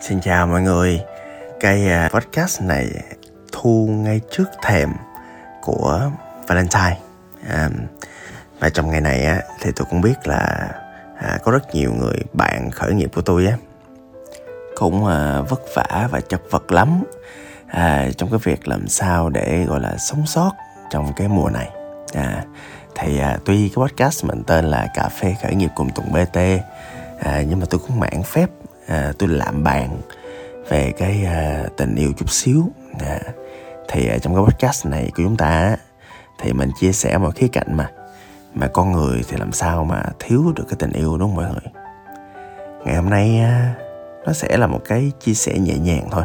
Xin chào mọi người. Cái à, podcast này thu ngay trước thềm của Valentine. À, Và trong ngày này á, thì tôi cũng biết là à, có rất nhiều người bạn khởi nghiệp của tôi á Cũng à, vất vả và chật vật lắm. À, Trong cái việc làm sao để gọi là sống sót trong cái mùa này. À, Thì à, tuy cái podcast mình tên là Cà phê khởi nghiệp cùng Tùng BT à, Nhưng mà tôi cũng mãn phép à, tôi làm bạn về cái à, tình yêu chút xíu. À, thì ở trong cái podcast này của chúng ta thì mình chia sẻ một khía cạnh mà. Mà con người thì làm sao mà thiếu được cái tình yêu đúng không mọi người? Ngày hôm nay à, nó sẽ là một cái chia sẻ nhẹ nhàng thôi.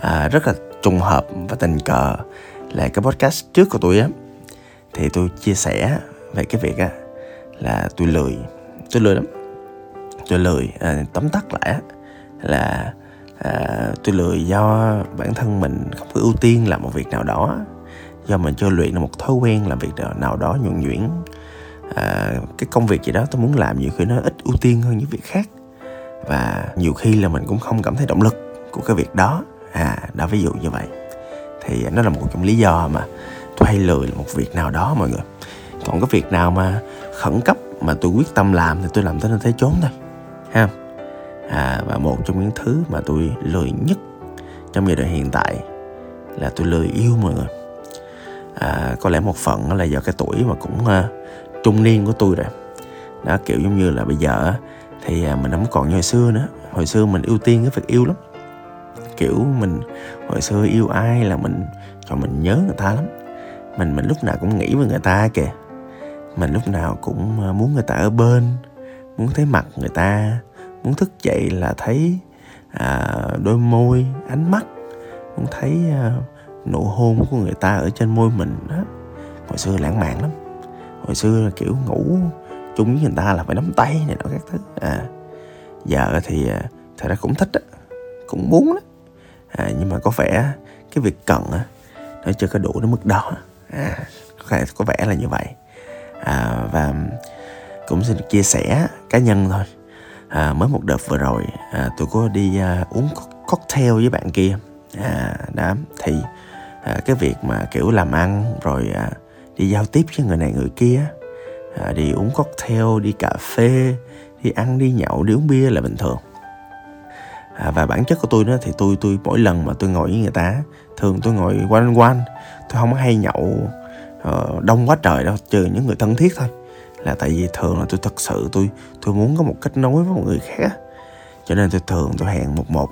À, rất là trùng hợp và tình cờ là cái podcast trước của tôi á. Thì tôi chia sẻ về cái việc á là tôi lười. Tôi lười lắm tôi lười à, tóm tắt lại là à, tôi lười do bản thân mình không có ưu tiên làm một việc nào đó do mình chưa luyện được một thói quen làm việc nào đó nhuần nhuyễn. À, cái công việc gì đó tôi muốn làm nhiều khi nó ít ưu tiên hơn những việc khác. Và nhiều khi là mình cũng không cảm thấy động lực của cái việc đó. À đã ví dụ như vậy. Thì nó là một trong lý do mà tôi hay lười một việc nào đó mọi người. Còn cái việc nào mà khẩn cấp mà tôi quyết tâm làm thì tôi làm tới nơi thế chốn thôi ha. À, và một trong những thứ mà tôi lười nhất trong giai đoạn hiện tại là tôi lười yêu mọi người. À, có lẽ một phần là do cái tuổi mà cũng uh, trung niên của tôi rồi. Đó kiểu giống như là bây giờ thì à, mình không còn như hồi xưa nữa. Hồi xưa mình ưu tiên cái việc yêu lắm. Kiểu mình hồi xưa yêu ai là mình cho mình nhớ người ta lắm. Mình mình lúc nào cũng nghĩ về người ta kìa. Mình lúc nào cũng à, muốn người ta ở bên muốn thấy mặt người ta muốn thức dậy là thấy à, đôi môi ánh mắt muốn thấy à, nụ hôn của người ta ở trên môi mình đó hồi xưa lãng mạn lắm. Hồi xưa là kiểu ngủ chung với người ta là phải nắm tay này nọ các thứ. À giờ thì à, thật ra cũng thích á cũng muốn đó à, nhưng mà có vẻ cái việc cần á nó chưa có đủ đến mức đó. À, có, có vẻ là như vậy. À, và cũng xin chia sẻ cá nhân thôi. À, mới một đợt vừa rồi à, tôi có đi à, uống cocktail với bạn kia. À, đó thì à, cái việc mà kiểu làm ăn rồi à, đi giao tiếp với người này người kia à, đi uống cocktail đi cà phê đi ăn đi nhậu đi uống bia là bình thường. À, và bản chất của tôi đó thì tôi tôi mỗi lần mà tôi ngồi với người ta thường tôi ngồi quanh quanh tôi không hay nhậu uh, đông quá trời đâu trừ những người thân thiết thôi là tại vì thường là tôi thật sự tôi tôi muốn có một kết nối với một người khác cho nên tôi thường tôi hẹn một một.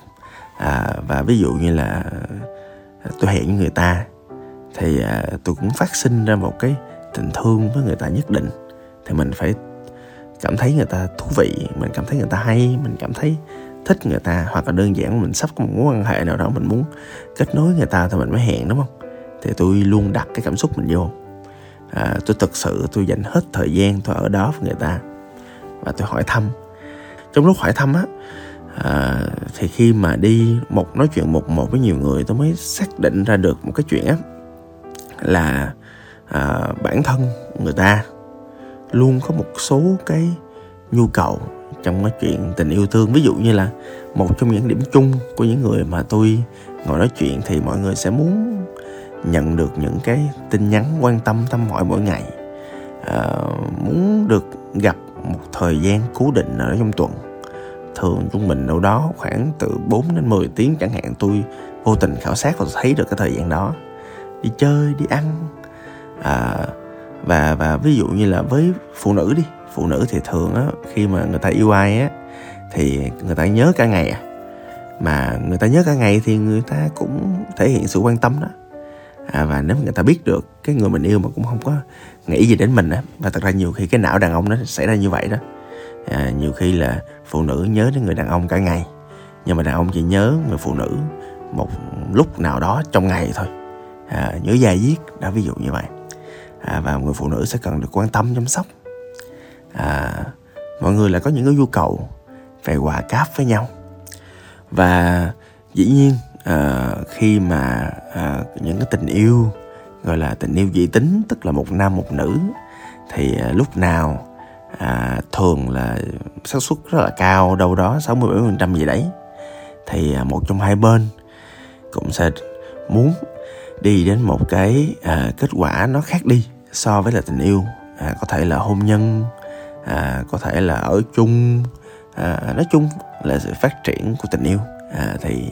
À, và ví dụ như là à, tôi hẹn với người ta thì à, tôi cũng phát sinh ra một cái tình thương với người ta nhất định. Thì mình phải cảm thấy người ta thú vị mình cảm thấy người ta hay mình cảm thấy thích người ta hoặc là đơn giản mình sắp có một mối quan hệ nào đó mình muốn kết nối người ta thì mình mới hẹn đúng không? Thì tôi luôn đặt cái cảm xúc mình vô à, tôi thực sự tôi dành hết thời gian tôi ở đó với người ta. Và tôi hỏi thăm. Trong lúc hỏi thăm á à, thì khi mà đi một nói chuyện một một với nhiều người tôi mới xác định ra được một cái chuyện á là à, bản thân người ta luôn có một số cái nhu cầu trong cái chuyện tình yêu thương. Ví dụ như là một trong những điểm chung của những người mà tôi ngồi nói chuyện thì mọi người sẽ muốn nhận được những cái tin nhắn quan tâm thăm hỏi mỗi ngày. À, muốn được gặp một thời gian cố định ở trong tuần. Thường trung bình đâu đó khoảng từ 4 đến 10 tiếng chẳng hạn tôi vô tình khảo sát và thấy được cái thời gian đó. Đi chơi đi ăn. À, và và ví dụ như là với phụ nữ đi. Phụ nữ thì thường á khi mà người ta yêu ai á thì người ta nhớ cả ngày à. Mà người ta nhớ cả ngày thì người ta cũng thể hiện sự quan tâm đó à, và nếu người ta biết được cái người mình yêu mà cũng không có nghĩ gì đến mình á và thật ra nhiều khi cái não đàn ông nó xảy ra như vậy đó. À, nhiều khi là phụ nữ nhớ đến người đàn ông cả ngày nhưng mà đàn ông chỉ nhớ người phụ nữ một lúc nào đó trong ngày thôi. À, nhớ dài viết đã ví dụ như vậy. À, và người phụ nữ sẽ cần được quan tâm chăm sóc. À, mọi người là có những cái nhu cầu về quà cáp với nhau. Và dĩ nhiên à, khi mà à, những cái tình yêu gọi là tình yêu dị tính tức là một nam một nữ thì à, lúc nào à, thường là xác suất rất là cao đâu đó 60 70 phần trăm gì đấy. Thì à, một trong hai bên cũng sẽ muốn đi đến một cái à, kết quả nó khác đi so với là tình yêu. À, có thể là hôn nhân à, có thể là ở chung à, nói chung là sự phát triển của tình yêu. À, thì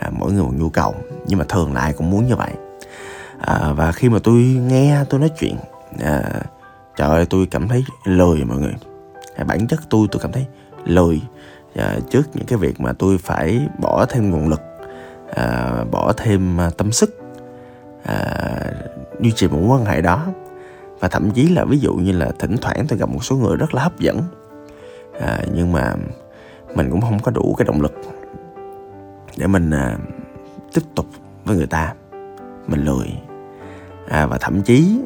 à, mỗi người một nhu cầu nhưng mà thường là ai cũng muốn như vậy. À, và khi mà tôi nghe tôi nói chuyện à, trời ơi tôi cảm thấy lười mọi người. À, bản chất tôi tôi cảm thấy lười à, trước những cái việc mà tôi phải bỏ thêm nguồn lực à, bỏ thêm à, tâm sức à, duy trì một mối quan hệ đó. Và thậm chí là ví dụ như là thỉnh thoảng tôi gặp một số người rất là hấp dẫn à, nhưng mà mình cũng không có đủ cái động lực để mình à, tiếp tục với người ta mình lười. À, và thậm chí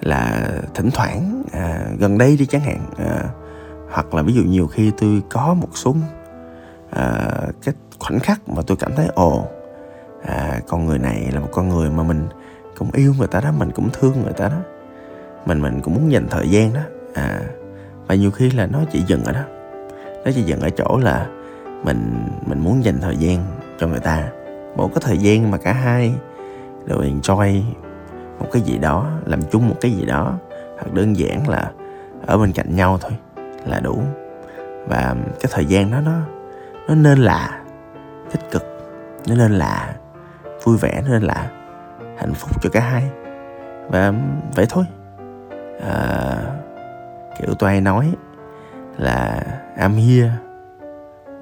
là thỉnh thoảng à, gần đây đi chẳng hạn à, hoặc là ví dụ nhiều khi tôi có một số à, cái khoảnh khắc mà tôi cảm thấy ồ à, con người này là một con người mà mình cũng yêu người ta đó mình cũng thương người ta đó. Mình mình cũng muốn dành thời gian đó à và nhiều khi là nó chỉ dừng ở đó. Nó chỉ dừng ở chỗ là mình mình muốn dành thời gian cho người ta. Một cái thời gian mà cả hai đều enjoy một cái gì đó làm chung một cái gì đó hoặc đơn giản là ở bên cạnh nhau thôi là đủ. Và cái thời gian đó nó nó nên là tích cực nó nên là vui vẻ nó nên là hạnh phúc cho cả hai. Và vậy thôi. À, kiểu tôi hay nói là I'm here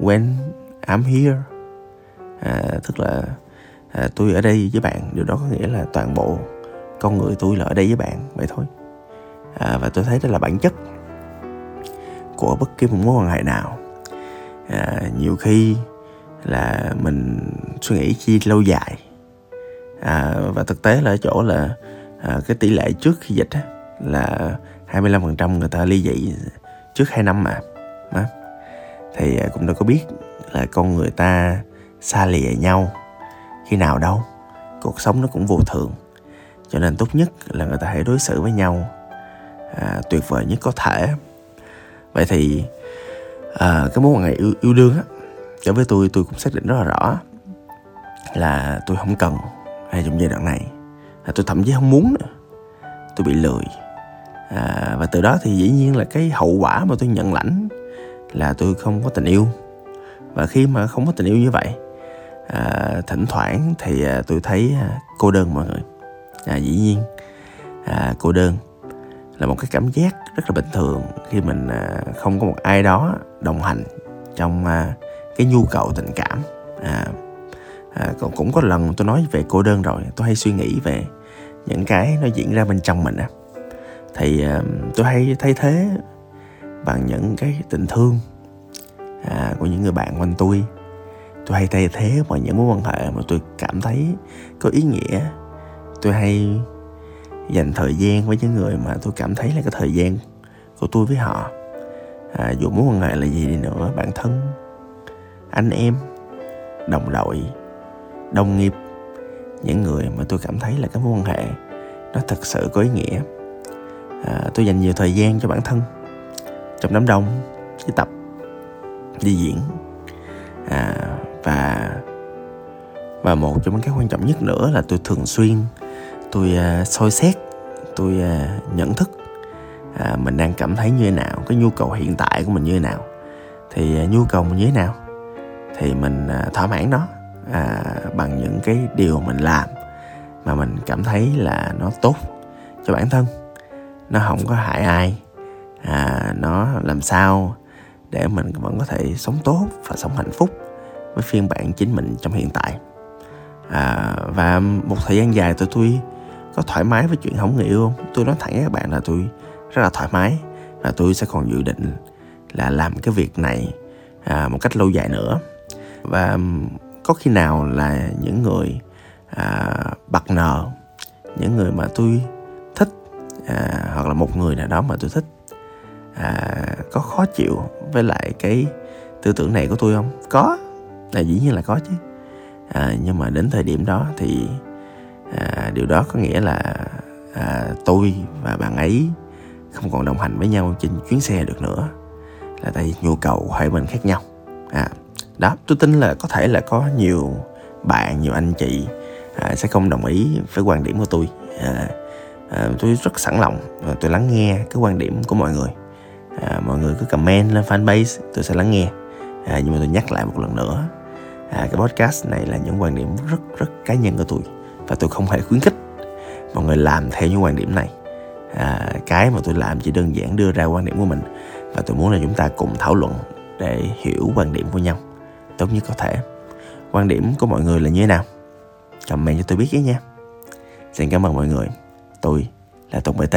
when I'm here à, tức là à, tôi ở đây với bạn điều đó có nghĩa là toàn bộ con người tôi là ở đây với bạn vậy thôi. À, và tôi thấy đó là bản chất của bất kỳ một mối quan hệ nào. À, nhiều khi là mình suy nghĩ chi lâu dài. À, và thực tế là ở chỗ là à, cái tỷ lệ trước khi dịch á, là 25% người ta ly dị trước 2 năm mà đó. thì à, cũng đâu có biết là con người ta xa lìa nhau. Khi nào đâu cuộc sống nó cũng vô thường. Cho nên tốt nhất là người ta hãy đối xử với nhau à, tuyệt vời nhất có thể. Vậy thì à, cái mối quan hệ yêu, yêu đương á đối với tôi tôi cũng xác định rất là rõ là tôi không cần hay trong giai đoạn này. À, tôi thậm chí không muốn nữa. Tôi bị lười. À, và từ đó thì dĩ nhiên là cái hậu quả mà tôi nhận lãnh là tôi không có tình yêu. Và khi mà không có tình yêu như vậy à, thỉnh thoảng thì à, tôi thấy à, cô đơn mọi người. À, dĩ nhiên à, cô đơn là một cái cảm giác rất là bình thường khi mình à, không có một ai đó đồng hành trong à, cái nhu cầu tình cảm. À, à, còn cũng có lần tôi nói về cô đơn rồi tôi hay suy nghĩ về những cái nó diễn ra bên trong mình á. Thì à, tôi hay thay thế bằng những cái tình thương à, của những người bạn quanh tôi tôi hay thay thế mọi những mối quan hệ mà tôi cảm thấy có ý nghĩa. Tôi hay dành thời gian với những người mà tôi cảm thấy là cái thời gian của tôi với họ. À, dù mối quan hệ là gì đi nữa bạn thân anh em đồng đội đồng nghiệp những người mà tôi cảm thấy là cái mối quan hệ nó thật sự có ý nghĩa. À, tôi dành nhiều thời gian cho bản thân trong đám đông đi tập đi diễn. À, và và một trong những cái quan trọng nhất nữa là tôi thường xuyên tôi uh, soi xét tôi uh, nhận thức uh, mình đang cảm thấy như thế nào cái nhu cầu hiện tại của mình như thế nào. Thì uh, nhu cầu mình như thế nào thì mình uh, thỏa mãn nó uh, bằng những cái điều mình làm mà mình cảm thấy là nó tốt cho bản thân. Nó không có hại ai à, nó làm sao để mình vẫn có thể sống tốt và sống hạnh phúc với phiên bản chính mình trong hiện tại. À, và một thời gian dài tụi tôi có thoải mái với chuyện không người yêu không tôi nói thẳng với các bạn là tôi rất là thoải mái và tôi sẽ còn dự định là làm cái việc này à, một cách lâu dài nữa. Và có khi nào là những người à, bật nợ những người mà tôi thích à, hoặc là một người nào đó mà tôi thích à, có khó chịu với lại cái tư tưởng này của tôi không? Có là dĩ nhiên là có chứ. À, nhưng mà đến thời điểm đó thì à, điều đó có nghĩa là à, tôi và bạn ấy không còn đồng hành với nhau trên chuyến xe được nữa. Là tại vì nhu cầu hai bên khác nhau. À, đó tôi tin là có thể là có nhiều bạn nhiều anh chị à, sẽ không đồng ý với quan điểm của tôi. À, à, tôi rất sẵn lòng và tôi lắng nghe cái quan điểm của mọi người. À, mọi người cứ comment lên fanpage tôi sẽ lắng nghe à, nhưng mà tôi nhắc lại một lần nữa. À, cái podcast này là những quan điểm rất rất cá nhân của tôi và tôi không hề khuyến khích mọi người làm theo những quan điểm này. À, cái mà tôi làm chỉ đơn giản đưa ra quan điểm của mình và tôi muốn là chúng ta cùng thảo luận để hiểu quan điểm của nhau tốt nhất có thể. Quan điểm của mọi người là như thế nào? Comment cho tôi biết với nha. Xin cảm ơn mọi người. Tôi là tùng bt